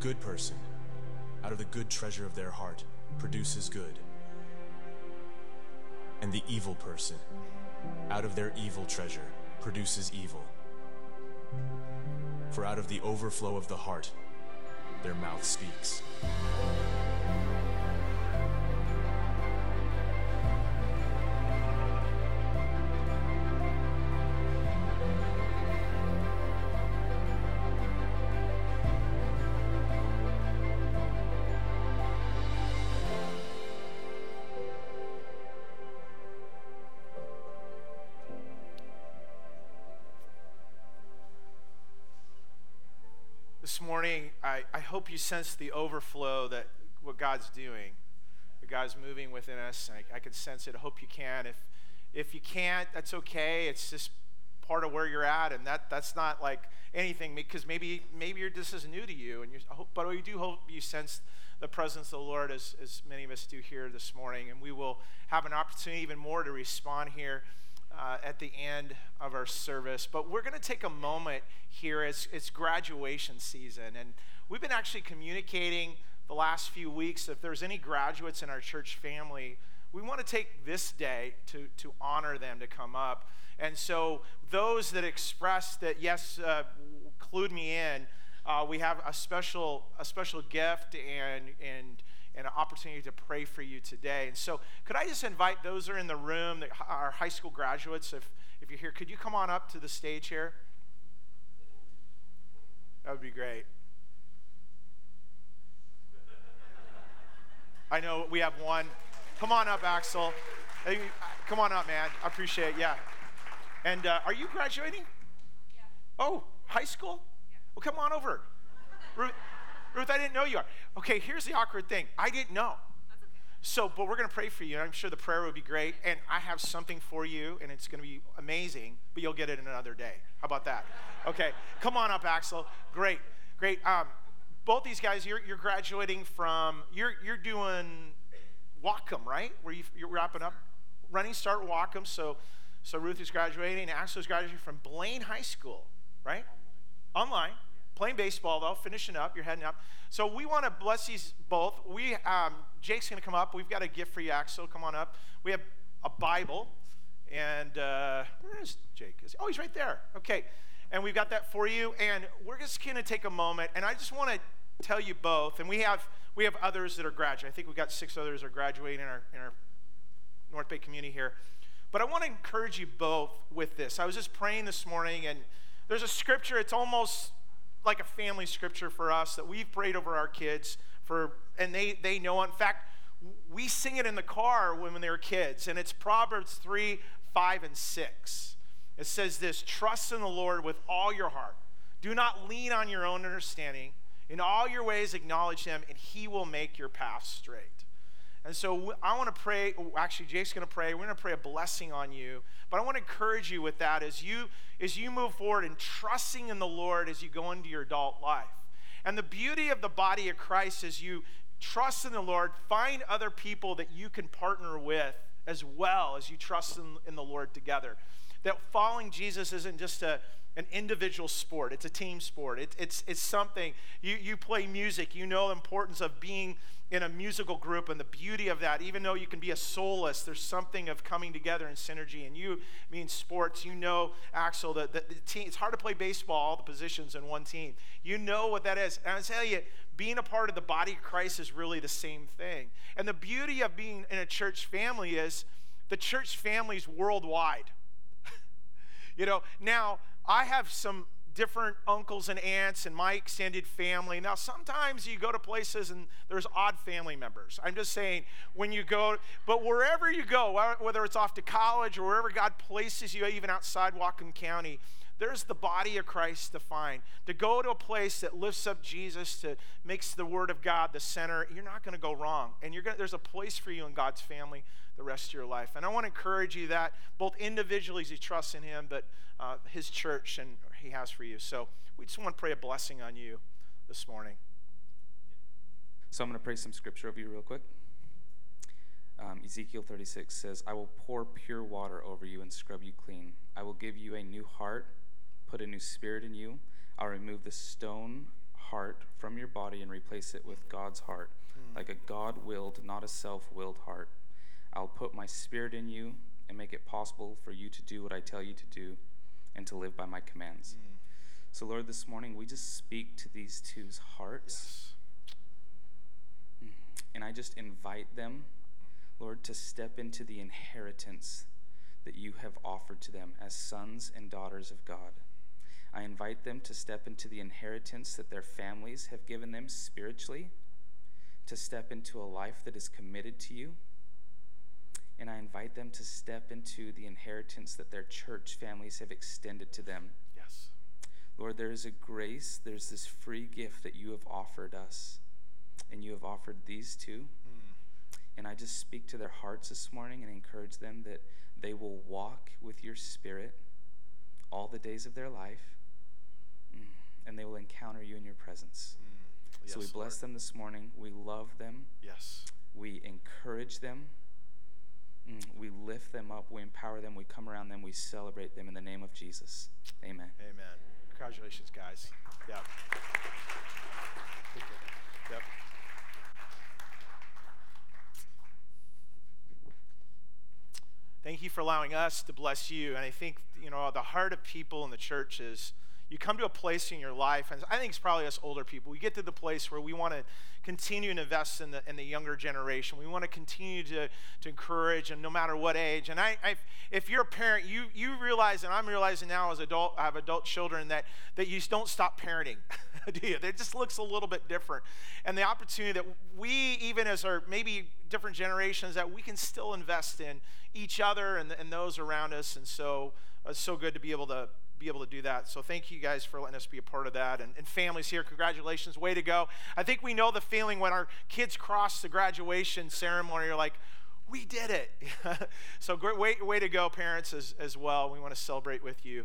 good person, out of the good treasure of their heart, produces good. And the evil person, out of their evil treasure, produces evil. For out of the overflow of the heart, their mouth speaks. I, I hope you sense the overflow that what God's doing, that God's moving within us. I, I can sense it. I hope you can. If if you can't, that's okay. It's just part of where you're at, and that that's not like anything because maybe maybe this is new to you, and you but we do hope you sense the presence of the Lord as as many of us do here this morning, and we will have an opportunity even more to respond here uh, at the end of our service. But we're going to take a moment here. It's, it's graduation season. And we've been actually communicating the last few weeks. If there's any graduates in our church family, we want to take this day to, to honor them to come up. And so, those that express that, yes, uh, include me in, uh, we have a special, a special gift and, and and an opportunity to pray for you today. And so, could I just invite those that are in the room, that our high school graduates, if, if you're here, could you come on up to the stage here? That would be great. I know we have one. Come on up, Axel. Hey, come on up, man. I appreciate it. Yeah. And uh, are you graduating? Yeah. Oh, high school? Yeah. Well, come on over. Ruth, I didn't know you are. Okay, here's the awkward thing. I didn't know. Okay. So, but we're going to pray for you. and I'm sure the prayer would be great. And I have something for you, and it's going to be amazing, but you'll get it in another day. How about that? Okay, come on up, Axel. Great, great. Um, both these guys, you're, you're graduating from, you're, you're doing Whatcom, right? Where you, you're wrapping up? Running Start Whatcom. So, so Ruth is graduating. Axel's graduating from Blaine High School, right? Online playing baseball though, finishing up. You're heading up. So we want to bless these both. We um, Jake's going to come up. We've got a gift for you, Axel. Come on up. We have a Bible, and uh, where is Jake? Is, oh, he's right there. Okay, and we've got that for you. And we're just going to take a moment, and I just want to tell you both. And we have we have others that are graduating. I think we've got six others that are graduating in our in our North Bay community here. But I want to encourage you both with this. I was just praying this morning, and there's a scripture. It's almost like a family scripture for us that we've prayed over our kids for, and they, they know. In fact, we sing it in the car when, when they were kids, and it's Proverbs 3, 5, and 6. It says this Trust in the Lord with all your heart. Do not lean on your own understanding. In all your ways, acknowledge Him, and He will make your path straight. And so I want to pray. Actually, Jake's going to pray. We're going to pray a blessing on you. But I want to encourage you with that as you as you move forward and trusting in the Lord as you go into your adult life. And the beauty of the body of Christ is you trust in the Lord, find other people that you can partner with as well as you trust in, in the Lord together. That following Jesus isn't just a an individual sport. It's a team sport. It, it's, it's something, you, you play music, you know the importance of being in a musical group and the beauty of that. Even though you can be a soloist, there's something of coming together in synergy. And you I mean sports, you know, Axel, that the, the team, it's hard to play baseball, all the positions in one team. You know what that is. And I tell you, being a part of the body of Christ is really the same thing. And the beauty of being in a church family is the church family is worldwide. you know, now I have some different uncles and aunts and my extended family. Now, sometimes you go to places and there's odd family members. I'm just saying, when you go, but wherever you go, whether it's off to college or wherever God places you, even outside Whatcom County, there's the body of Christ to find. To go to a place that lifts up Jesus, to makes the Word of God the center, you're not going to go wrong. And you're gonna, there's a place for you in God's family the rest of your life. And I want to encourage you that both individually as you trust in Him, but uh, His church and He has for you. So we just want to pray a blessing on you this morning. So I'm going to pray some scripture over you real quick. Um, Ezekiel 36 says, I will pour pure water over you and scrub you clean. I will give you a new heart, put a new spirit in you. I'll remove the stone heart from your body and replace it with God's heart, hmm. like a God willed, not a self willed heart. I'll put my spirit in you and make it possible for you to do what I tell you to do and to live by my commands. Hmm. So, Lord, this morning we just speak to these two's hearts. Mm-hmm. And I just invite them, Lord, to step into the inheritance that you have offered to them as sons and daughters of God. I invite them to step into the inheritance that their families have given them spiritually, to step into a life that is committed to you. And I invite them to step into the inheritance that their church families have extended to them. Yes. Lord, there is a grace, there's this free gift that you have offered us, and you have offered these two. And I just speak to their hearts this morning and encourage them that they will walk with your spirit all the days of their life, Mm. And they will encounter you in your presence. so we bless Lord. them this morning. We love them. Yes. We encourage them. Mm, We lift them up. We empower them. We come around them. We celebrate them in the name of Jesus. Amen. Amen. Congratulations, guys. Yep. Yep. Thank you for allowing us to bless you. And I think, you know, the heart of people in the church is you come to a place in your life, and I think it's probably us older people, we get to the place where we want to continue to invest in the, in the younger generation. We want to continue to, to encourage, and no matter what age. And I, I, if you're a parent, you, you realize, and I'm realizing now as adult, I have adult children, that, that you don't stop parenting, do you? It just looks a little bit different. And the opportunity that we, even as our maybe different generations, that we can still invest in each other and, and those around us. And so uh, it's so good to be able to be able to do that. So thank you guys for letting us be a part of that. And, and families here, congratulations, way to go. I think we know the feeling when our kids cross the graduation ceremony. You're like, we did it. so great way, way to go, parents, as, as well. We want to celebrate with you.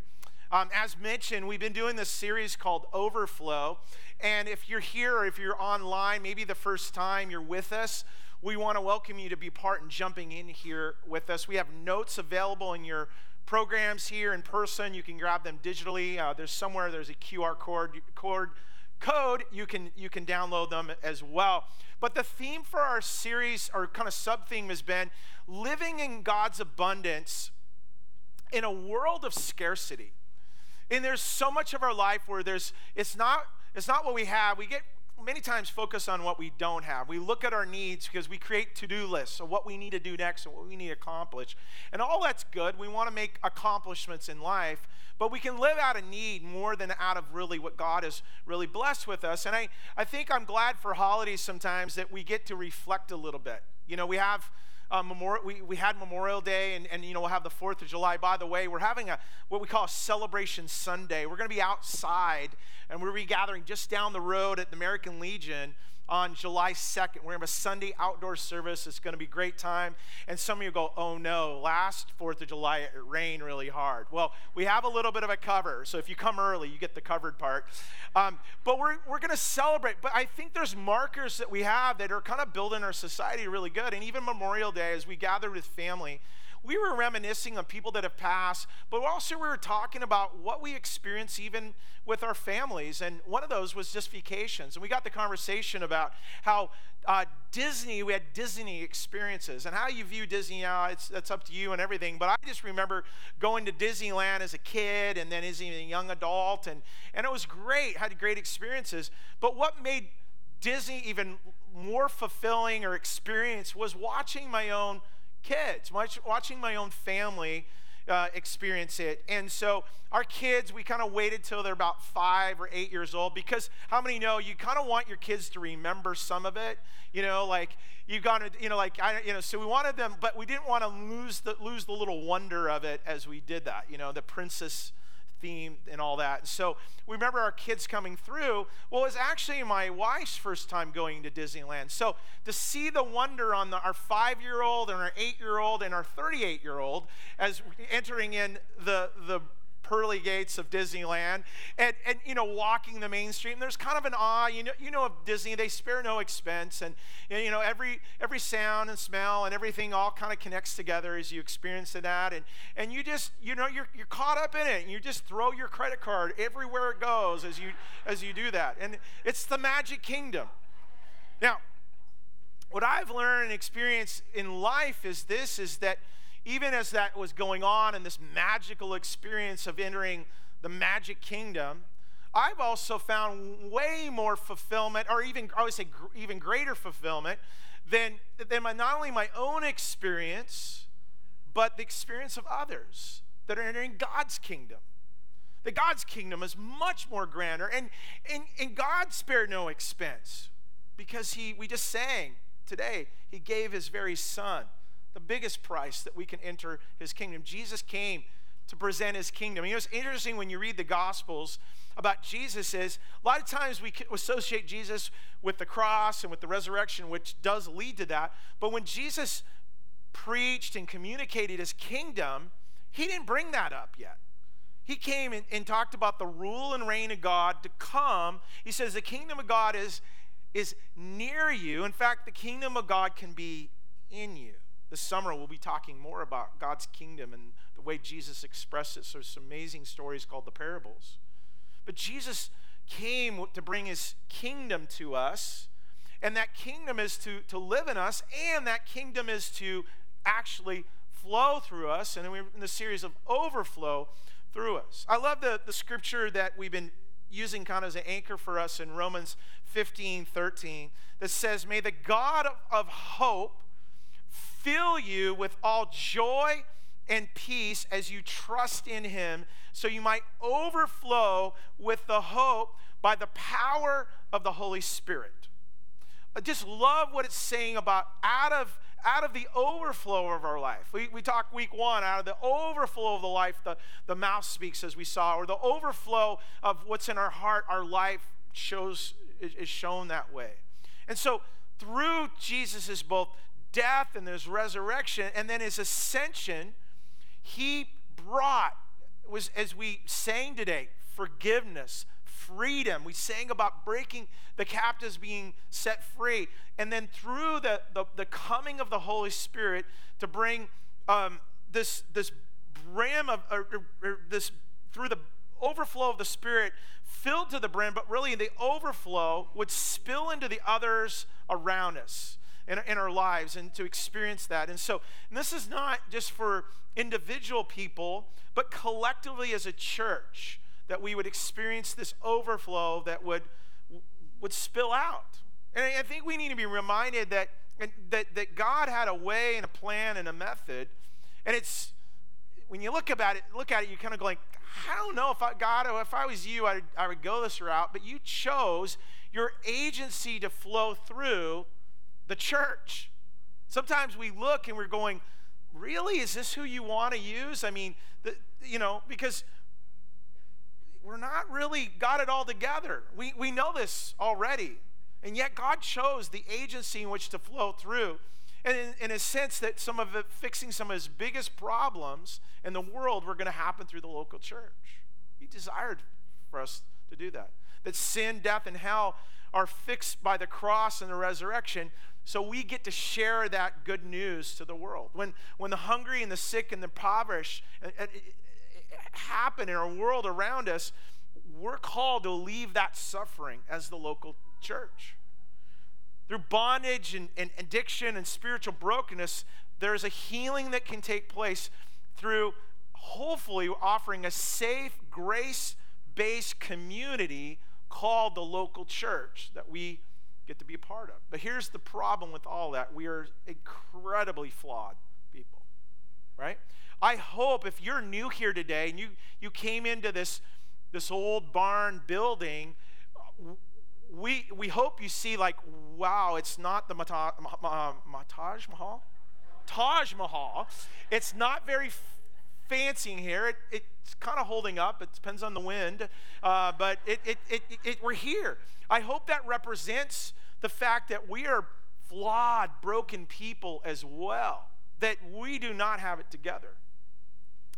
Um, as mentioned, we've been doing this series called Overflow. And if you're here or if you're online, maybe the first time you're with us, we want to welcome you to be part in jumping in here with us. We have notes available in your programs here in person. You can grab them digitally. Uh, there's somewhere there's a QR code, code code you can you can download them as well. But the theme for our series, or kind of sub theme, has been living in God's abundance in a world of scarcity. And there's so much of our life where there's it's not it's not what we have. We get many times focus on what we don't have. We look at our needs because we create to-do lists of what we need to do next and what we need to accomplish. And all that's good. We want to make accomplishments in life, but we can live out of need more than out of really what God has really blessed with us. And I, I think I'm glad for holidays sometimes that we get to reflect a little bit. You know, we have uh, Memorial, we, we had Memorial Day, and, and you know we'll have the Fourth of July. By the way, we're having a what we call a celebration Sunday. We're going to be outside, and we're be gathering just down the road at the American Legion on July 2nd. We're going to have a Sunday outdoor service. It's going to be a great time. And some of you go, oh no, last 4th of July it rained really hard. Well, we have a little bit of a cover. So if you come early, you get the covered part. Um, but we're, we're going to celebrate. But I think there's markers that we have that are kind of building our society really good. And even Memorial Day, as we gathered with family, we were reminiscing on people that have passed, but also we were talking about what we experience even with our families. And one of those was just vacations. And we got the conversation about how uh, Disney, we had Disney experiences. And how you view Disney now, it's, that's up to you and everything. But I just remember going to Disneyland as a kid and then as a young adult. And, and it was great, had great experiences. But what made Disney even more fulfilling or experience was watching my own kids, watching my own family uh, experience it. And so our kids, we kind of waited till they're about five or eight years old because how many know you kind of want your kids to remember some of it? You know, like you got to, you know, like I, you know, so we wanted them, but we didn't want to lose the lose the little wonder of it as we did that. You know, the princess theme and all that. So we remember our kids coming through. Well, it was actually my wife's first time going to Disneyland. So to see the wonder on the, our five year old and our eight year old and our 38 year old as entering in the, the pearly gates of Disneyland and, and you know, walking the main street. And there's kind of an awe. You know, you know of Disney, they spare no expense. And, you know, every, every sound and smell and everything all kind of connects together as you experience that. And, and you just, you know, you're, you're caught up in it. And you just throw your credit card everywhere it goes as you, as you do that. And it's the magic kingdom. Now, what I've learned and experienced in life is this is that even as that was going on in this magical experience of entering the magic kingdom, I've also found way more fulfillment, or even I would say gr- even greater fulfillment, than, than my, not only my own experience, but the experience of others that are entering God's kingdom. The God's kingdom is much more grander, and, and, and God spared no expense because he, we just sang today, he gave his very son the biggest price that we can enter his kingdom. Jesus came to present his kingdom. You know, it's interesting when you read the Gospels about Jesus is a lot of times we associate Jesus with the cross and with the resurrection, which does lead to that. But when Jesus preached and communicated his kingdom, he didn't bring that up yet. He came and, and talked about the rule and reign of God to come. He says the kingdom of God is, is near you. In fact, the kingdom of God can be in you. This summer, we'll be talking more about God's kingdom and the way Jesus expressed it. So, there's some amazing stories called the parables. But Jesus came to bring his kingdom to us, and that kingdom is to, to live in us, and that kingdom is to actually flow through us. And we're in the series of overflow through us. I love the, the scripture that we've been using kind of as an anchor for us in Romans 15 13 that says, May the God of, of hope fill you with all joy and peace as you trust in him, so you might overflow with the hope by the power of the Holy Spirit. I just love what it's saying about out of out of the overflow of our life. We, we talked week one, out of the overflow of the life, the, the mouth speaks, as we saw, or the overflow of what's in our heart, our life shows is, is shown that way. And so through Jesus' both death and his resurrection and then his ascension, he brought, was as we sang today, forgiveness, freedom. We sang about breaking the captives being set free. And then through the, the, the coming of the Holy Spirit to bring um, this, this brim of, or, or this, through the overflow of the Spirit filled to the brim, but really the overflow would spill into the others around us in, in our lives and to experience that. And so, and this is not just for individual people, but collectively as a church, that we would experience this overflow that would, would spill out. And I think we need to be reminded that, that, that God had a way and a plan and a method. And it's, when you look about it, look at it, you kind of go like, I don't know if I, God, if I was you, I I would go this route. But you chose your agency to flow through the church. Sometimes we look and we're going, really? Is this who you want to use? I mean, the, you know, because we're not really got it all together. We, we know this already. And yet God chose the agency in which to flow through. And in, in a sense that some of it, fixing some of his biggest problems in the world were going to happen through the local church. He desired for us to do that. That sin, death, and hell are fixed by the cross and the resurrection so we get to share that good news to the world. When, when the hungry and the sick and the impoverished uh, uh, happen in our world around us, we're called to leave that suffering as the local church. Through bondage and, and addiction and spiritual brokenness, there's a healing that can take place through hopefully offering a safe, grace based community called the local church that we get to be a part of. But here's the problem with all that we are incredibly flawed people, right? I hope if you're new here today and you, you came into this, this old barn building, we, we hope you see, like, wow, it's not the Mata, Ma, Ma, Taj Mahal? Taj Mahal. It's not very fancy in here. It, it's kind of holding up. It depends on the wind. Uh, but it, it, it, we're here. I hope that represents the fact that we are flawed, broken people as well, that we do not have it together.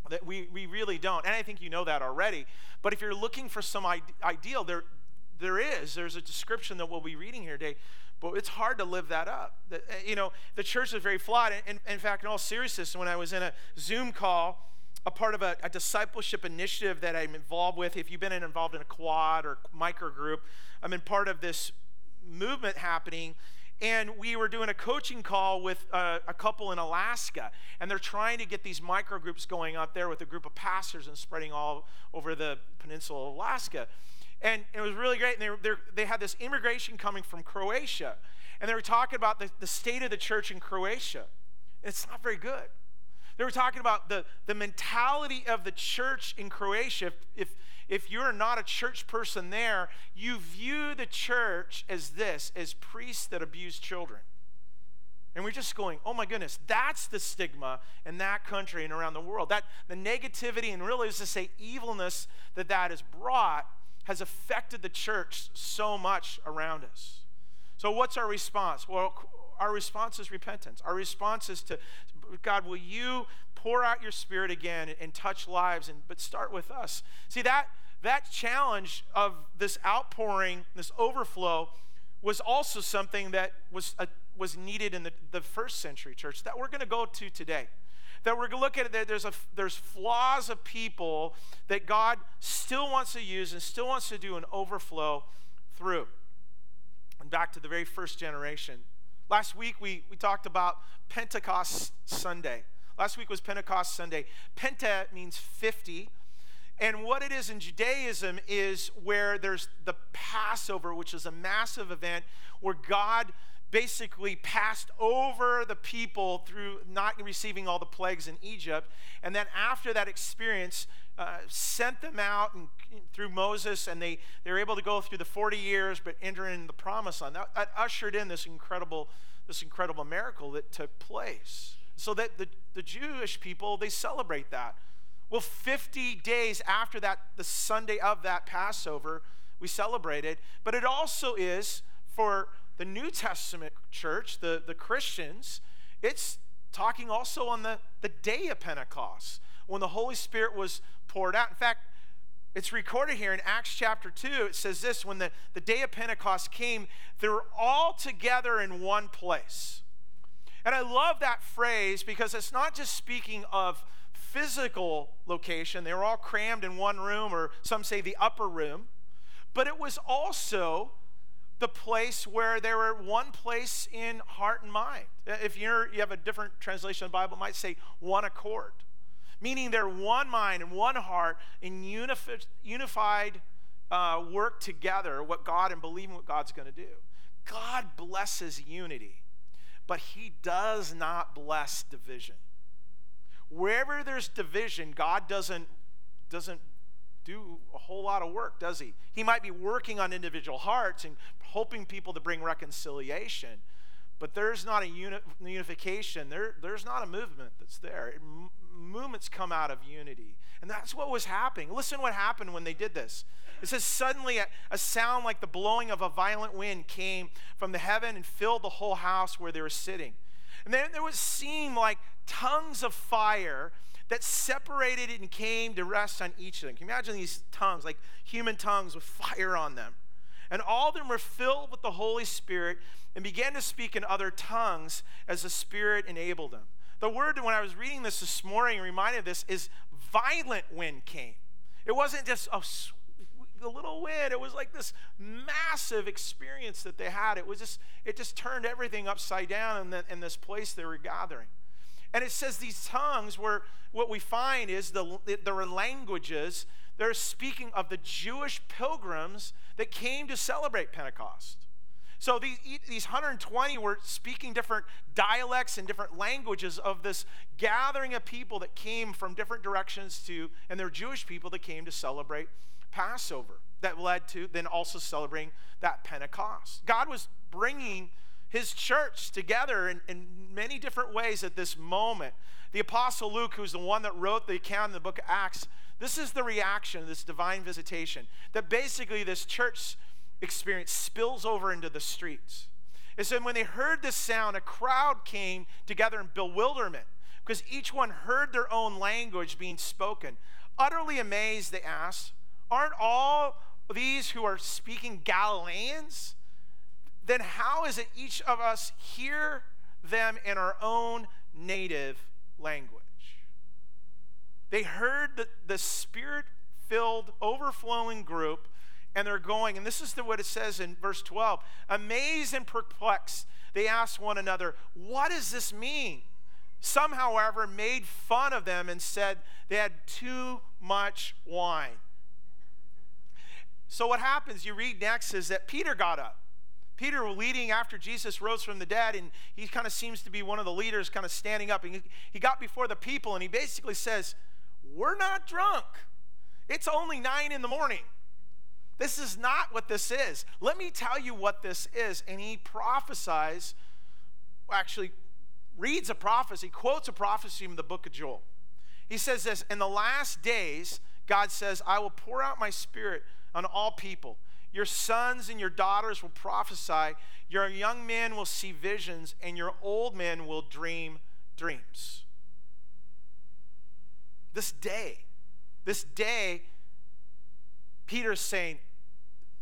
That we, we really don't. And I think you know that already. But if you're looking for some ideal, there, there is. There's a description that we'll be reading here today. But it's hard to live that up. The, you know, the church is very flawed. And, in fact, in all seriousness, when I was in a Zoom call, a part of a, a, discipleship initiative that I'm involved with. If you've been involved in a quad or micro group, I'm in part of this movement happening and we were doing a coaching call with a, a, couple in Alaska, and they're trying to get these micro groups going out there with a group of pastors and spreading all over the peninsula of Alaska. And it was really great. And they, they had this immigration coming from Croatia, and they were talking about the, the state of the church in Croatia. It's not very good. They were talking about the, the mentality of the church in Croatia. If, if, you're not a church person there, you view the church as this, as priests that abuse children. And we're just going, oh my goodness, that's the stigma in that country and around the world. That the negativity and really is to say evilness that that has brought has affected the church so much around us. So what's our response? Well, our response is repentance. Our response is to God, will you pour out your spirit again and, and touch lives? And but start with us. See that that challenge of this outpouring, this overflow, was also something that was a, was needed in the, the first century church that we're going to go to today. That we're going to look at it. There's a there's flaws of people that God still wants to use and still wants to do an overflow through. And back to the very first generation. Last week we, we talked about Pentecost Sunday. Last week was Pentecost Sunday. Penta means 50. And what it is in Judaism is where there's the Passover, which is a massive event where God basically passed over the people through not receiving all the plagues in Egypt. And then after that experience, uh, sent them out and, through Moses, and they, they were able to go through the 40 years, but enter in the promised land. That, that ushered in this incredible, this incredible miracle that took place. So that the, the Jewish people, they celebrate that. Well, 50 days after that, the Sunday of that Passover, we celebrated. But it also is for the New Testament church, the, the Christians, it's talking also on the, the day of Pentecost when the Holy Spirit was poured out. In fact, it's recorded here in Acts chapter 2. It says this when the, the day of Pentecost came, they were all together in one place. And I love that phrase because it's not just speaking of physical location, they were all crammed in one room, or some say the upper room, but it was also the place where they were one place in heart and mind. If you're, you have a different translation of the Bible, might say one accord meaning they're one mind and one heart in unified, unified uh, work together, what God and believing what God's going to do. God blesses unity, but He does not bless division. Wherever there's division, God doesn't, doesn't do a whole lot of work, does He? He might be working on individual hearts and hoping people to bring reconciliation, but there's not a uni- unification. There, there's not a movement that's there. It, movements come out of unity. And that's what was happening. Listen what happened when they did this. It says, Suddenly a, a, sound like the blowing of a violent wind came from the heaven and filled the whole house where they were sitting. And then there was seemed like tongues of fire that separated and came to rest on each of them. Can you imagine these tongues, like human tongues with fire on them? And all of them were filled with the Holy Spirit and began to speak in other tongues as the Spirit enabled them. The word, when I was reading this this morning, reminded this is violent wind came. It wasn't just a, a little wind. It was like this massive experience that they had. It was just, it just turned everything upside down in, the, in this place they were gathering. And it says these tongues were, what we find is the, there are languages they're speaking of the Jewish pilgrims that came to celebrate Pentecost. So these, these 120 were speaking different dialects and different languages of this gathering of people that came from different directions to, and they're Jewish people that came to celebrate Passover. That led to then also celebrating that Pentecost. God was bringing his church together in, in many different ways at this moment. The Apostle Luke, who's the one that wrote the account in the book of Acts, this is the reaction, of this divine visitation, that basically this church experience spills over into the streets. It said, when they heard this sound, a crowd came together in bewilderment. because each one heard their own language being spoken. Utterly amazed, they asked, Aren't all these who are speaking Galileans? Then how is it each of us hear them in our own native language? They heard the, the spirit filled, overflowing group, and they're going, and this is the, what it says in verse 12 amazed and perplexed, they asked one another, What does this mean? Some, however, made fun of them and said they had too much wine. So, what happens, you read next, is that Peter got up. Peter leading after Jesus rose from the dead, and he kind of seems to be one of the leaders, kind of standing up. And he, he got before the people, and he basically says, We're not drunk. It's only nine in the morning. This is not what this is. Let me tell you what this is. And he prophesies, actually reads a prophecy, quotes a prophecy from the book of Joel. He says this In the last days, God says, I will pour out my spirit on all people. Your sons and your daughters will prophesy, your young men will see visions, and your old men will dream dreams. This day, this day, Peter's saying,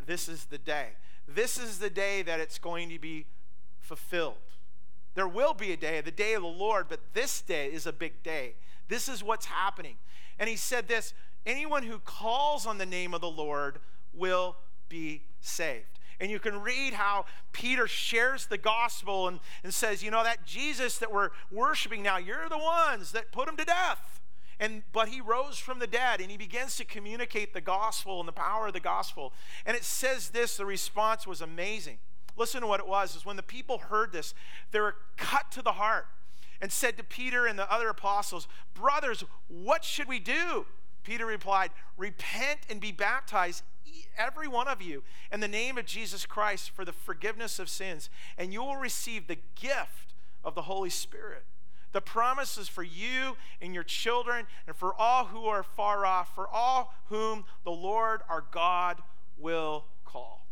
This is the day. This is the day that it's going to be fulfilled. There will be a day, the day of the Lord, but this day is a big day. This is what's happening. And he said this anyone who calls on the name of the Lord will be saved. And you can read how Peter shares the gospel and, and says, you know, that Jesus that we're worshiping now, you're the ones that put him to death. And but he rose from the dead and he begins to communicate the gospel and the power of the gospel. And it says this, the response was amazing. Listen to what it was is when the people heard this, they were cut to the heart and said to Peter and the other apostles, Brothers, what should we do? Peter replied, Repent and be baptized, every one of you, in the name of Jesus Christ for the forgiveness of sins, and you will receive the gift of the Holy Spirit. The promise is for you and your children and for all who are far off, for all whom the Lord our God will call.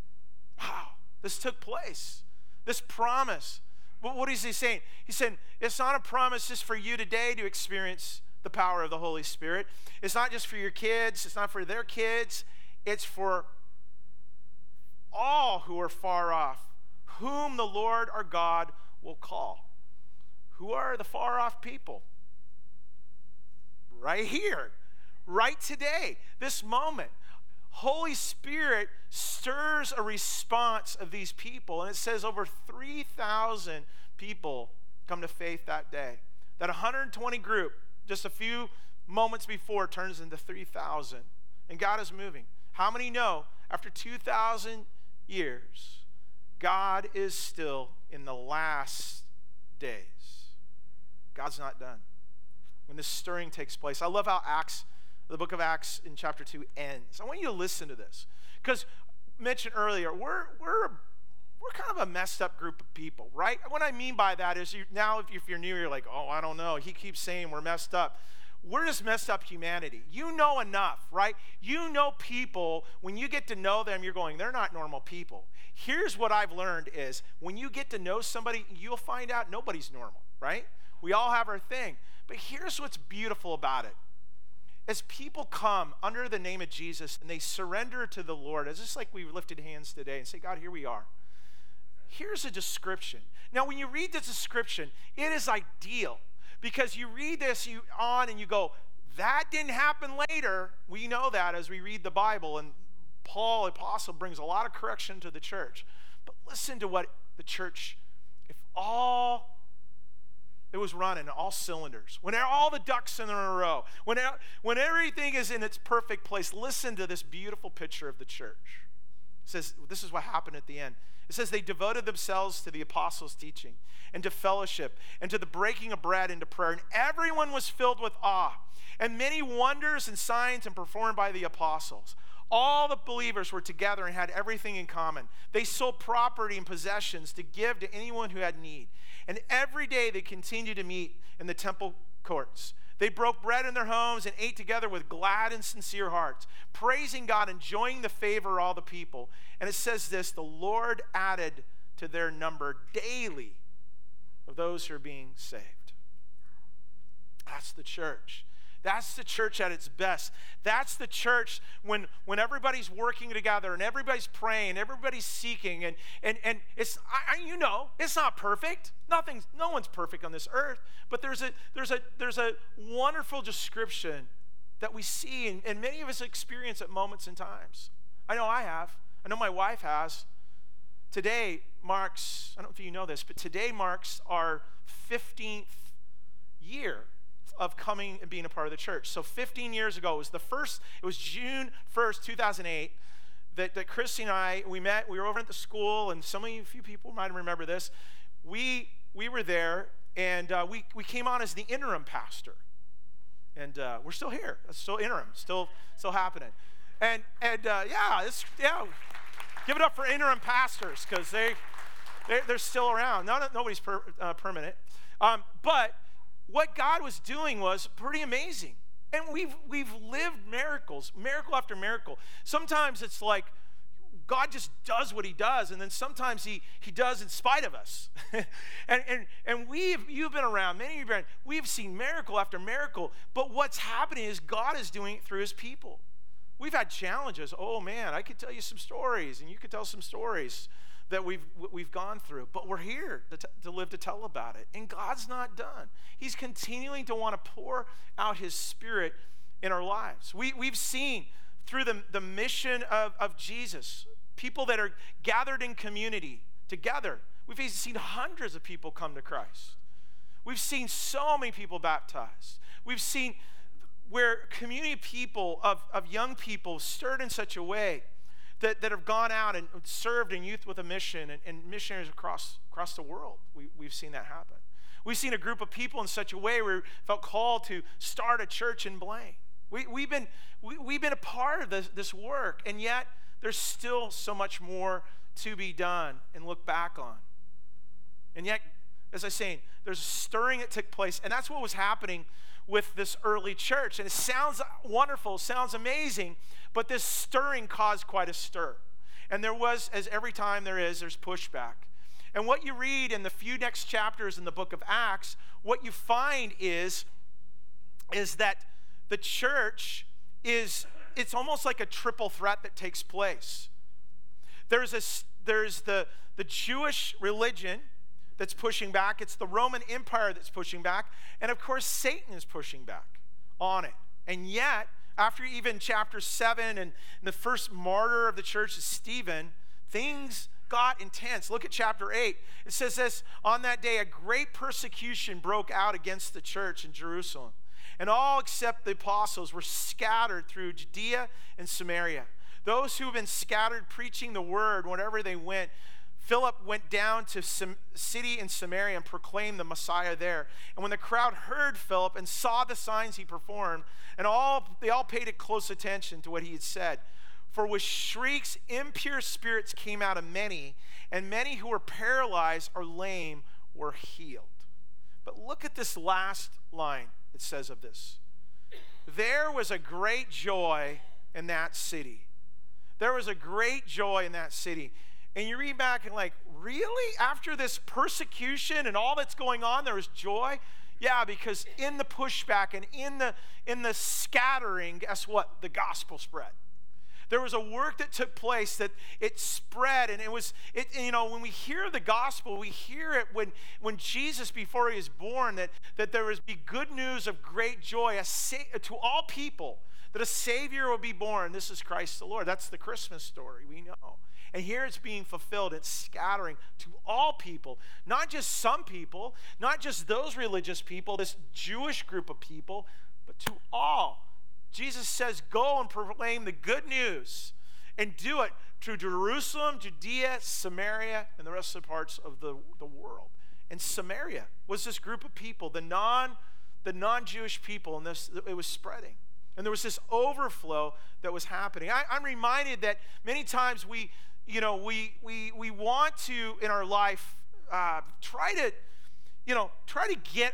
Wow, this took place. This promise. What is he saying? He's saying it's not a promise just for you today to experience the power of the Holy Spirit. It's not just for your kids, it's not for their kids, it's for all who are far off, whom the Lord our God will call. Who are the far off people? Right here, right today, this moment. Holy Spirit stirs a response of these people, and it says over 3,000 people come to faith that day. That 120 group, just a few moments before, turns into 3,000. And God is moving. How many know after 2,000 years, God is still in the last days? God's not done. When this stirring takes place, I love how Acts, the book of Acts in chapter 2 ends. I want you to listen to this. Because mentioned earlier, we're, we're, we're kind of a messed up group of people, right? What I mean by that is you, now if, if you're new, you're like, oh, I don't know. He keeps saying we're messed up we're just messed up humanity. You know enough, right? You know people, when you get to know them, you're going, they're not normal people. Here's what I've learned is when you get to know somebody, you'll find out nobody's normal, right? We all have our thing. But here's what's beautiful about it. As people come under the name of Jesus and they surrender to the Lord, it's just like we lifted hands today and say, God, here we are. Here's a description. Now, when you read the description, it is ideal because you read this you on and you go, that didn't happen later. We know that as we read the Bible, and Paul, apostle, brings a lot of correction to the church. But listen to what the church, if all it was running all cylinders. When all the ducks in a row, when, when everything is in its perfect place, listen to this beautiful picture of the church. It says, this is what happened at the end. It says they devoted themselves to the apostles' teaching and to fellowship and to the breaking of bread and to prayer. And everyone was filled with awe. And many wonders and signs and performed by the apostles. All the believers were together and had everything in common. They sold property and possessions to give to anyone who had need. And every day they continued to meet in the temple courts. They broke bread in their homes and ate together with glad and sincere hearts, praising God, enjoying the favor of all the people. And it says this the Lord added to their number daily of those who are being saved. That's the church. That's the church at its best. That's the church when, when everybody's working together and everybody's praying, everybody's seeking, and, and, and it's, I, you know, it's not perfect. Nothing's, no one's perfect on this earth, but there's a, there's a, there's a wonderful description that we see, and, and many of us experience at moments and times. I know I have. I know my wife has. Today marks, I don't know if you know this, but today marks our 15th year of coming and being a part of the church. So 15 years ago, it was the first, it was June 1st, 2008, that, that Christy and I, we met, we were over at the school, and some of you, few people might remember this. We, we were there, and uh, we, we came on as the interim pastor. And uh, we're still here. Still interim, still, still happening. And, and uh, yeah, it's, yeah, give it up for interim pastors, because they, they're, they're, still around. Not, nobody's per, uh, permanent. Um, but what God was doing was pretty amazing. And we've, we've lived miracles, miracle after miracle. Sometimes it's like God just does what he does, and then sometimes he, he does in spite of us. and and, and we've, you've been around, many of you have been, we've seen miracle after miracle, but what's happening is God is doing it through his people. We've had challenges. Oh man, I could tell you some stories, and you could tell some stories that we've, we've gone through, but we're here to, t- to live to tell about it. And God's not done. He's continuing to want to pour out His Spirit in our lives. We, we've seen through the, the mission of, of Jesus, people that are gathered in community together, we've seen hundreds of people come to Christ. We've seen so many people baptized. We've seen where community people of, of young people stirred in such a way that, that have gone out and served in youth with a mission and, and missionaries across, across the world. We, we've seen that happen. We've seen a group of people in such a way where we felt called to start a church in Blaine. We, we've, been, we, we've been a part of this, this work, and yet there's still so much more to be done and look back on. And yet, as I was saying, there's a stirring that took place, and that's what was happening with this early church. And it sounds wonderful, sounds amazing, but this stirring caused quite a stir. And there was, as every time there is, there's pushback. And what you read in the few next chapters in the book of Acts, what you find is, is that the church is, it's almost like a triple threat that takes place. There's, a, there's the, the Jewish religion that's pushing back, it's the Roman Empire that's pushing back, and of course, Satan is pushing back on it. And yet, after even chapter 7 and the first martyr of the church is Stephen, things got intense. Look at chapter 8. It says this On that day, a great persecution broke out against the church in Jerusalem. And all except the apostles were scattered through Judea and Samaria. Those who have been scattered preaching the word wherever they went, Philip went down to some city in Samaria and proclaimed the Messiah there. And when the crowd heard Philip and saw the signs he performed, and all they all paid close attention to what he had said. For with shrieks, impure spirits came out of many, and many who were paralyzed or lame were healed. But look at this last line it says of this. There was a great joy in that city. There was a great joy in that city. And you read back and like, really? After this persecution and all that's going on, there was joy? Yeah, because in the pushback and in the in the scattering, guess what? The gospel spread. There was a work that took place that it spread, and it was it. You know, when we hear the gospel, we hear it when when Jesus, before he was born, that that there was be good news of great joy a, to all people that a Savior will be born. This is Christ the Lord. That's the Christmas story. We know. And here it's being fulfilled. It's scattering to all people, not just some people, not just those religious people, this Jewish group of people, but to all. Jesus says, Go and proclaim the good news and do it to Jerusalem, Judea, Samaria, and the rest of the parts of the, the world. And Samaria was this group of people, the non the non-Jewish people, and this it was spreading. And there was this overflow that was happening. I, I'm reminded that many times we you know, we, we, we want to, in our life, uh, try to, you know, try to get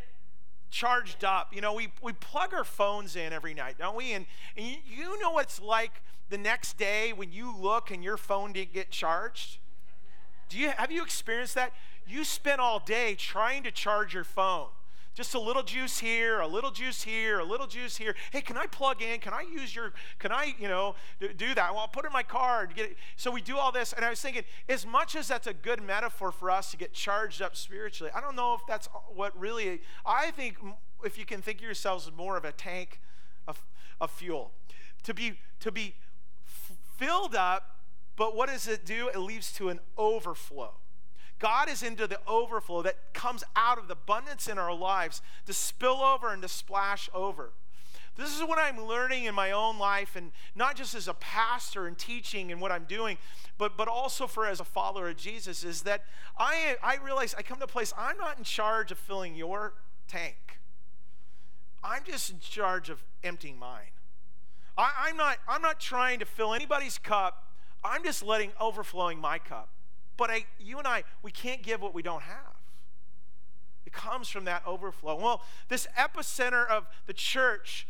charged up. You know, we, we plug our phones in every night, don't we? And, and you, know what it's like the next day when you look and your phone didn't get charged? Do you, have you experienced that? You spent all day trying to charge your phone Just a little juice here, a little juice here, a little juice here. Hey, can I plug in? Can I use your, can I, you know, do that? Well, I'll put in my card. Get it. So we do all this. And I was thinking, as much as that's a good metaphor for us to get charged up spiritually, I don't know if that's what really, I think if you can think of yourselves more of a tank of, of fuel. To be, to be filled up, but what does it do? It leads to an overflow. God is into the overflow that comes out of the abundance in our lives to spill over and to splash over. This is what I'm learning in my own life, and not just as a pastor and teaching and what I'm doing, but, but also for as a follower of Jesus, is that I, I realize I come to a place, I'm not in charge of filling your tank. I'm just in charge of emptying mine. I, I'm, not, I'm not trying to fill anybody's cup. I'm just letting overflowing my cup. But I, you and I, we can't give what we don't have. It comes from that overflow. Well, this epicenter of the church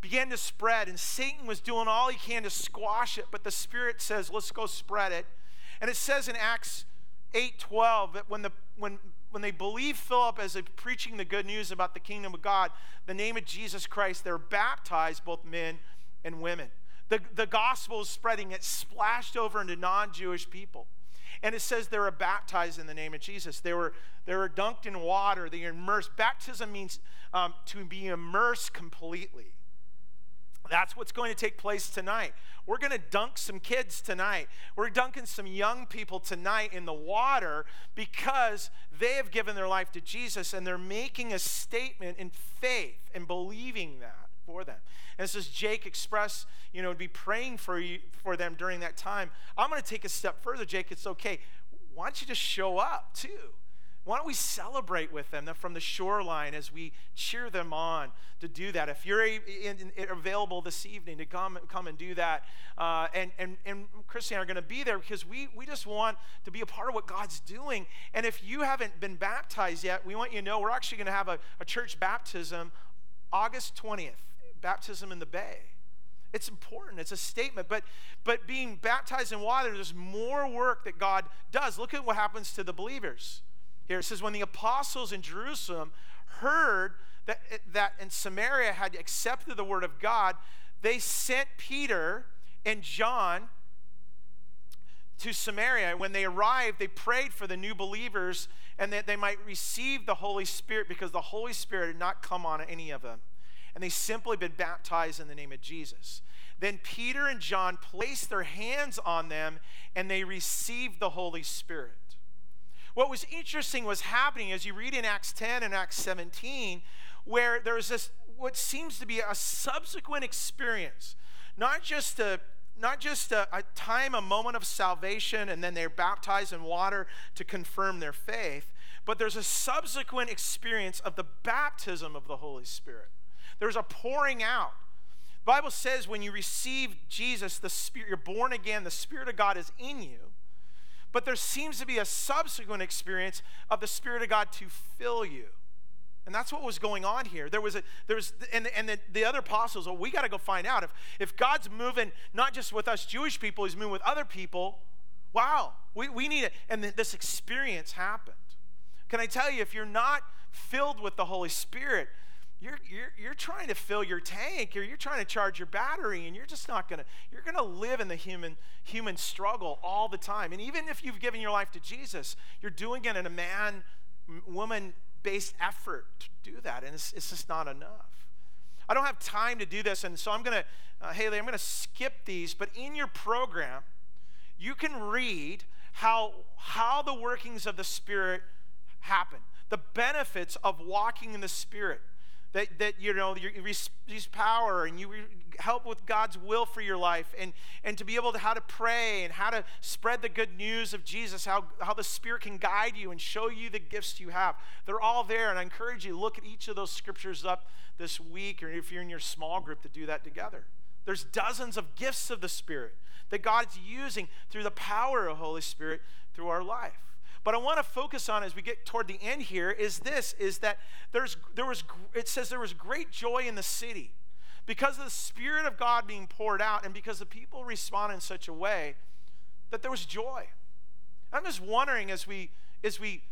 began to spread, and Satan was doing all he can to squash it, but the Spirit says, let's go spread it. And it says in Acts 8:12 that when the when when they believed Philip as preaching the good news about the kingdom of God, the name of Jesus Christ, they're baptized, both men and women. The, the gospel is spreading, it splashed over into non Jewish people. And it says they were baptized in the name of Jesus. They were, they were dunked in water. They were immersed. Baptism means um, to be immersed completely. That's what's going to take place tonight. We're going to dunk some kids tonight. We're dunking some young people tonight in the water because they have given their life to Jesus and they're making a statement in faith and believing that for them. And says Jake express, you know, be praying for you for them during that time. I'm going to take a step further, Jake. It's okay. Why don't you just show up too? Why don't we celebrate with them from the shoreline as we cheer them on to do that? If you're in, in, available this evening to come, come and do that, uh, and, and, and Christian are going to be there because we, we just want to be a part of what God's doing. And if you haven't been baptized yet, we want you to know we're actually going to have a, a church baptism August 20th baptism in the bay. It's important. It's a statement. But, but being baptized in water, there's more work that God does. Look at what happens to the believers. Here it says, when the apostles in Jerusalem heard that, that in Samaria had accepted the word of God, they sent Peter and John to Samaria. When they arrived, they prayed for the new believers and that they might receive the Holy Spirit because the Holy Spirit had not come on any of them and they simply been baptized in the name of Jesus. Then Peter and John placed their hands on them and they received the Holy Spirit. What was interesting was happening as you read in Acts 10 and Acts 17, where there was this what seems to be a subsequent experience, not just a not just a, a, time, a moment of salvation, and then they're baptized in water to confirm their faith, but there's a subsequent experience of the baptism of the Holy Spirit. There's a pouring out. The Bible says when you receive Jesus, the Spirit, you're born again, the Spirit of God is in you. But there seems to be a subsequent experience of the Spirit of God to fill you. And that's what was going on here. There was a there was and, and the, the other apostles, well, we got to go find out if if God's moving not just with us Jewish people, he's moving with other people. Wow, we, we need it. And this experience happened. Can I tell you, if you're not filled with the Holy Spirit, you're, you're, you're trying to fill your tank. Or you're trying to charge your battery and you're just not going to you're going to live in the human human struggle all the time. And even if you've given your life to jesus you're doing it in a man woman based effort to do that and it's, it's just not enough. I don't have time to do this and so i'm going to uh, haley i'm going to skip these but in your program you can read how how the workings of the spirit happen the benefits of walking in the spirit that, that you know you receive power and you help with god's will for your life and, and to be able to how to pray and how to spread the good news of jesus how, how the spirit can guide you and show you the gifts you have. They're all there and i encourage you to look at each of those scriptures up this week or if you're in your small group to do that together. There's dozens of gifts of the spirit that god's using through the power of holy spirit through our life but I want to focus on as we get toward the end here is this is that there's there was it says there was great joy in the city because of the spirit of God being poured out and because the people respond in such a way that there was joy. I'm just wondering as we as we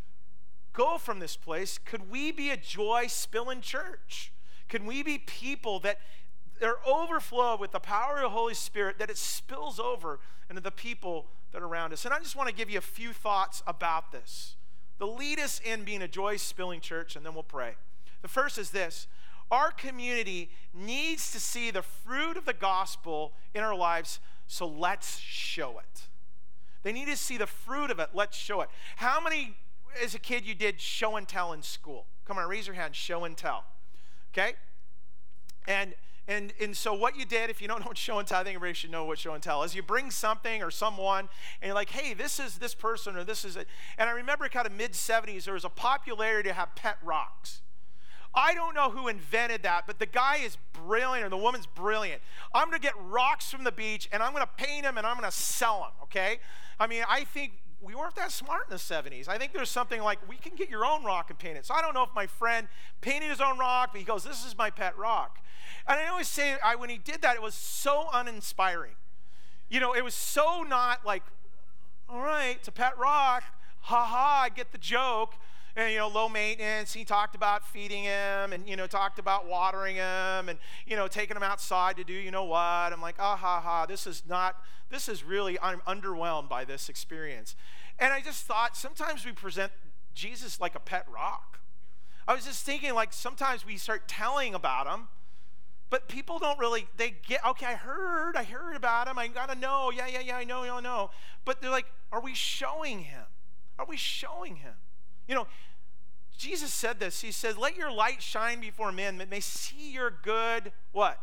go from this place, could we be a joy spilling church? Can we be people that are overflow with the power of the Holy Spirit, that it spills over into the people that are around us? And I just want to give you a few thoughts about this. The lead us in being a joy spilling church, and then we'll pray. The first is this our community needs to see the fruit of the gospel in our lives, so let's show it. They need to see the fruit of it, let's show it. How many, as a kid, you did show and tell in school? Come on, raise your hand, show and tell. Okay? And and, and so what you did, if you don't know what show and tell, I think everybody should know what show and tell is. You bring something or someone, and you're like, hey, this is this person or this is it. And I remember kind of mid 70s, there was a popularity to have pet rocks. I don't know who invented that, but the guy is brilliant or the woman's brilliant. I'm going to get rocks from the beach and I'm going to paint them and I'm going to sell them, okay? I mean, I think we weren't that smart in the 70s. I think there's something like we can get your own rock and paint it. So I don't know if my friend painted his own rock, but he goes, This is my pet rock. And I always say, I, when he did that, it was so uninspiring. You know, it was so not like, All right, it's a pet rock. Ha ha, I get the joke and you know low maintenance he talked about feeding him and you know talked about watering him and you know taking him outside to do you know what? I'm like ah ha ha this is not this is really i'm underwhelmed by this experience. And i just thought sometimes we present jesus like a pet rock. I was just thinking like sometimes we start telling about him but people don't really they get okay i heard i heard about him i gotta know yeah yeah yeah i know i know. But they're like are we showing him? Are we showing him? You know, Jesus said this. He said, Let your light shine before men, that they may see your good, what?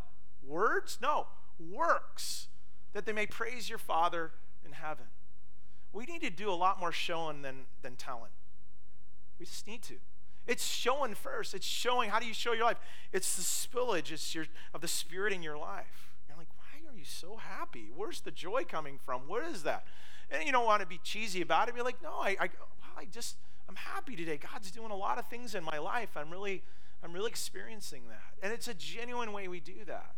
Words? No, works, that they may praise your Father in heaven. We need to do a lot more showing than, than telling. We just need to. It's showing first. It's showing. How do you show your life? It's the spillage it's your, of the Spirit in your life. You're like, why are you so happy? Where's the joy coming from? What is that? And you don't want to be cheesy about it. Be like, no, I, I, well, I just, I'm happy today. God's doing a lot of things in my life. I'm really, I'm really experiencing that. And it's a genuine way we do that.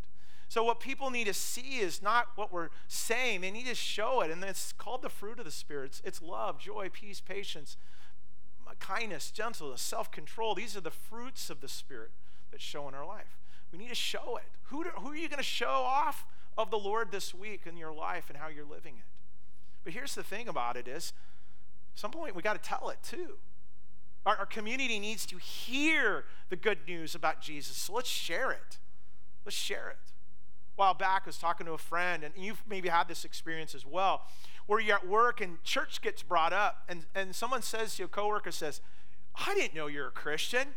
So what people need to see is not what we're saying. They need to show it. And it's called the fruit of the Spirit. It's, it's love, joy, peace, patience, kindness, gentleness, self-control. These are the fruits of the Spirit that show in our life. We need to show it. Who, do, who are you going to show off of the Lord this week in your life and how you're living it? But here's the thing about it is some point we got to tell it too. Our, our community needs to hear the good news about Jesus. So let's share it. Let's share it. A while back, I was talking to a friend, and you've maybe had this experience as well, where you're at work and church gets brought up, and, and someone says to your coworker says, I didn't know you're a Christian.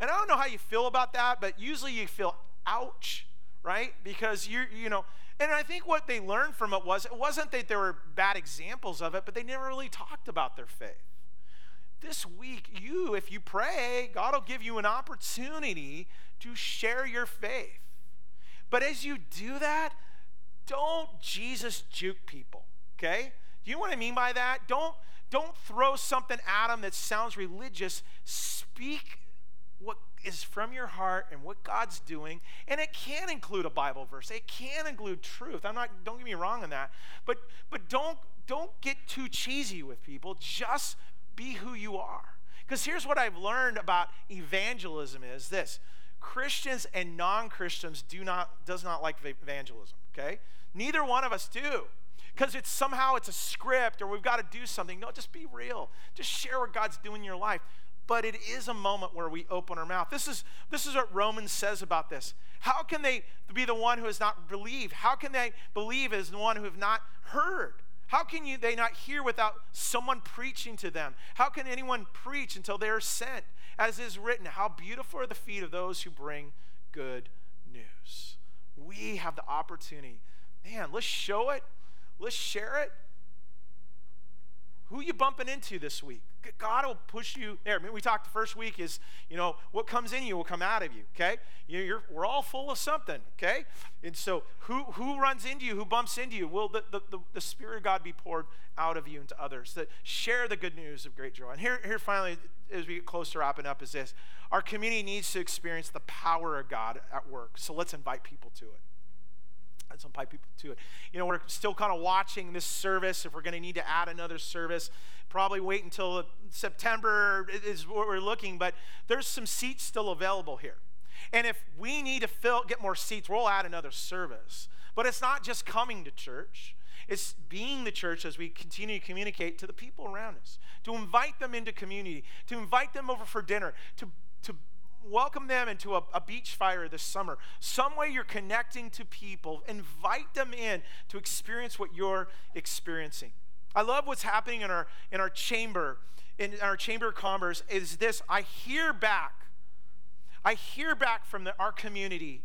And I don't know how you feel about that, but usually you feel ouch, right? Because you you know, and I think what they learned from it was it wasn't that there were bad examples of it, but they never really talked about their faith. This week, you, if you pray, God will give you an opportunity to share your faith. But as you do that, don't Jesus juke people, okay? Do you know what I mean by that? Don't don't throw something at them that sounds religious. Speak what is from your heart and what God's doing, and it can include a Bible verse. It can include truth. I'm not don't get me wrong on that. But but don't don't get too cheesy with people. Just be who you are. Because here's what I've learned about evangelism is this. Christians and non-Christians do not does not like evangelism, okay? Neither one of us do. Because it's somehow it's a script or we've got to do something. No, just be real. Just share what God's doing in your life. But it is a moment where we open our mouth. This is this is what Romans says about this. How can they be the one who has not believed? How can they believe as the one who have not heard? How can you, they not hear without someone preaching to them? How can anyone preach until they are sent? As is written, how beautiful are the feet of those who bring good news. We have the opportunity. Man, let's show it. Let's share it. Who you bumping into this week? God will push you there. I mean, we talked the first week is, you know, what comes in you will come out of you, okay? You're, we're all full of something, okay? And so who, who runs into you, who bumps into you? Will the, the, the, the Spirit of God be poured out of you into others that share the good news of great joy? And here, here finally, as we get close to wrapping up, is this. Our community needs to experience the power of God at work. So let's invite people to it. Pipe people to it. You know, we're still kind of watching this service. If we're going to need to add another service, probably wait until September is what we're looking. But there's some seats still available here. And if we need to fill, get more seats, we'll add another service. But it's not just coming to church. It's being the church as we continue to communicate to the people around us, to invite them into community, to invite them over for dinner, to, to welcome them into a, a, beach fire this summer. Some way you're connecting to people. Invite them in to experience what you're experiencing. I love what's happening in our in our chamber, in our chamber of commerce, is this. I hear back. I hear back from the, our community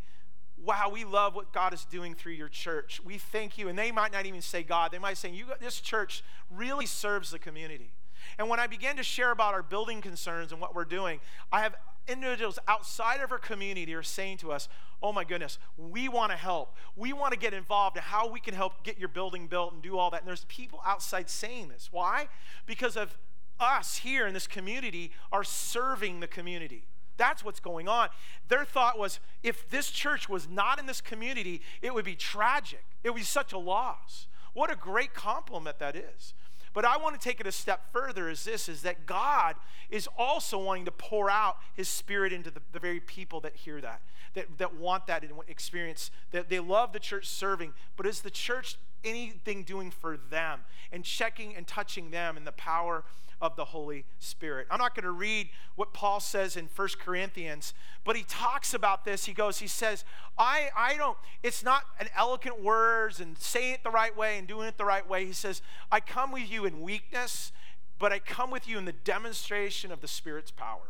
wow, we love what God is doing through your church. We thank you. And they might not even say God, they might say, you, this church really serves the community. And when I began to share about our building concerns and what we're doing, I have individuals outside of our community are saying to us, oh my goodness, we want to help. We want to get involved in how we can help get your building built and do all that. And there's people outside saying this. Why? Because of us here in this community are serving the community. That's what's going on. Their thought was if this church was not in this community, it would be tragic. It would be such a loss. What a great compliment that is. But I want to take it a step further is this is that God is also wanting to pour out his spirit into the, the very people that hear that, that, that want that experience, that they love the church serving, but is the church anything doing for them and checking and touching them in the power of the Holy Spirit. I'm not going to read what Paul says in First Corinthians, but he talks about this. He goes, he says, I, I don't, it's not an eloquent words and saying it the right way and doing it the right way. He says, I come with you in weakness, but I come with you in the demonstration of the Spirit's power.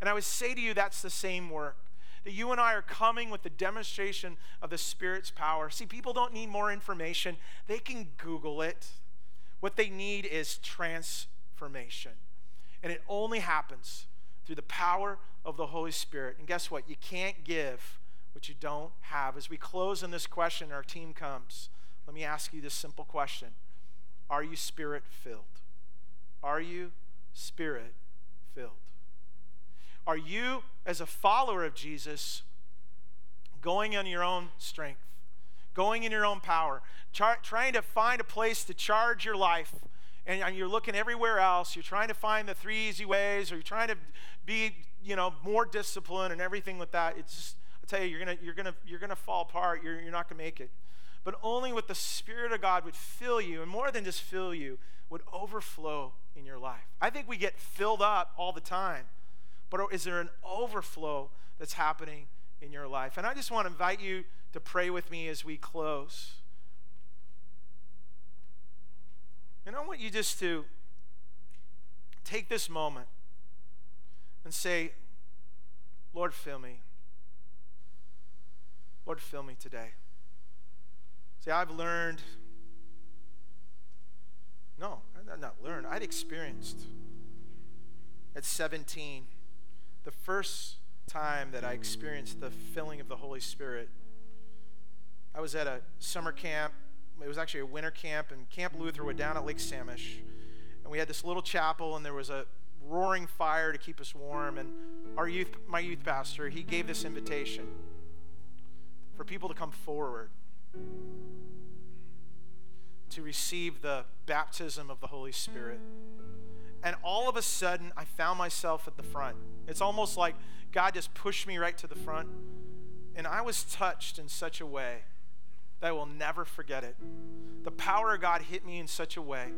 And I would say to you, that's the same work that you and I are coming with the demonstration of the Spirit's power. See, people don't need more information, they can Google it. What they need is trans transformation. And it only happens through the power of the Holy Spirit. And guess what? You can't give what you don't have. As we close on this question, our team comes. Let me ask you this simple question Are you spirit filled? Are you spirit filled? Are you, as a follower of Jesus, going on your own strength, going in your own power, char- trying to find a place to charge your life and you're looking everywhere else. You're trying to find the three easy ways, or you're trying to be, you know, more disciplined and everything with that. It's just, I tell you, you're gonna, you're gonna, you're gonna fall apart. You're, you're not gonna make it. But only with the Spirit of God would fill you, and more than just fill you, would overflow in your life. I think we get filled up all the time, but is there an overflow that's happening in your life? And I just want to invite you to pray with me as we close. And I want you just to take this moment and say, Lord, fill me. Lord, fill me today. See, I've learned. No, I've not learned. I'd experienced at 17 the first time that I experienced the filling of the Holy Spirit. I was at a summer camp it was actually a winter camp, and Camp Luther was down at Lake Samish. And we had this little chapel, and there was a roaring fire to keep us warm. And our youth, my youth pastor, he gave this invitation for people to come forward to receive the baptism of the Holy Spirit. And all of a sudden, I found myself at the front. It's almost like God just pushed me right to the front. And I was touched in such a way that I will never forget it. The power of God hit me in such a way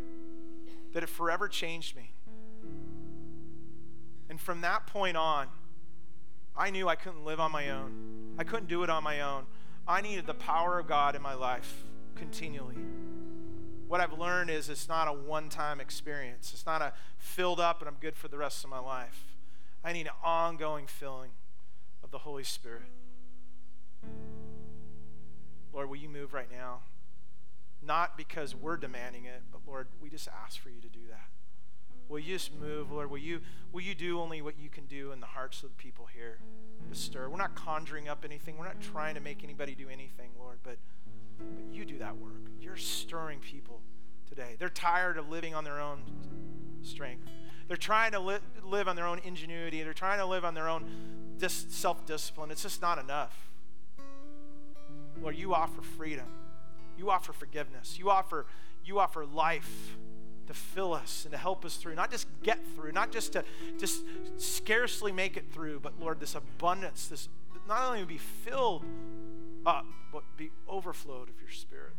that it forever changed me. And from that point on, I knew I couldn't live on my own. I couldn't do it on my own. I needed the power of God in my life continually. What I've learned is it's not a one time experience, it's not a filled up and I'm good for the rest of my life. I need an ongoing filling of the Holy Spirit. Lord, will you move right now? Not because we're demanding it, but Lord, we just ask for you to do that. Will you just move, Lord? Will you, will you do only what you can do in the hearts of the people here to stir? We're not conjuring up anything. We're not trying to make anybody do anything, Lord, but, but you do that work. You're stirring people today. They're tired of living on their own strength. They're trying to li- live on their own ingenuity. They're trying to live on their own dis- self discipline. It's just not enough. Lord, you offer freedom. You offer forgiveness. You offer, you offer life to fill us and to help us through, not just get through, not just to just scarcely make it through, but Lord, this abundance, this not only be filled up, but be overflowed of your spirit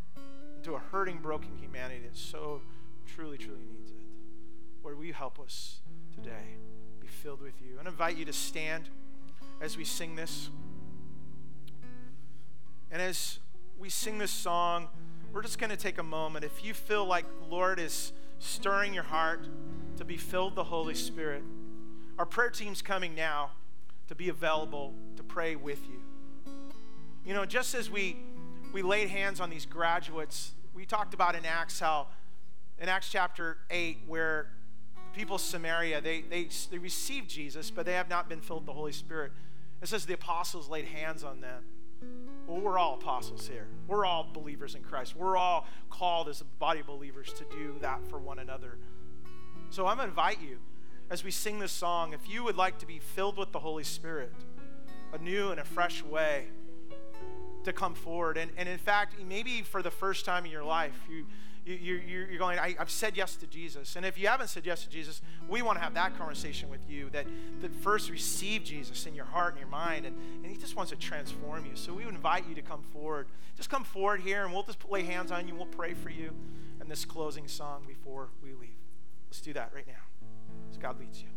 into a hurting, broken humanity that so truly, truly needs it. Lord, will you help us today be filled with you? And invite you to stand as we sing this. And as we sing this song, we're just going to take a moment. If you feel like the Lord is stirring your heart to be filled the Holy Spirit, our prayer team's coming now to be available to pray with you. You know, just as we we laid hands on these graduates, we talked about in Acts how in Acts chapter 8 where the people of Samaria they they, they received Jesus, but they have not been filled with the Holy Spirit. It says the apostles laid hands on them. Well, we're all apostles here. We're all believers in Christ. We're all called as a body of believers to do that for one another. So I'm going to invite you as we sing this song, if you would like to be filled with the Holy Spirit, a new and a fresh way to come forward. And, and in fact, maybe for the first time in your life, you, you, you're, you're going, I, have said yes to Jesus. And if you haven't said yes to Jesus, we want to have that conversation with you that, that first receive Jesus in your heart and your mind. And, and he just wants to transform you. So we invite you to come forward. Just come forward here and we'll just lay hands on you. We'll pray for you in this closing song before we leave. Let's do that right now as God leads you.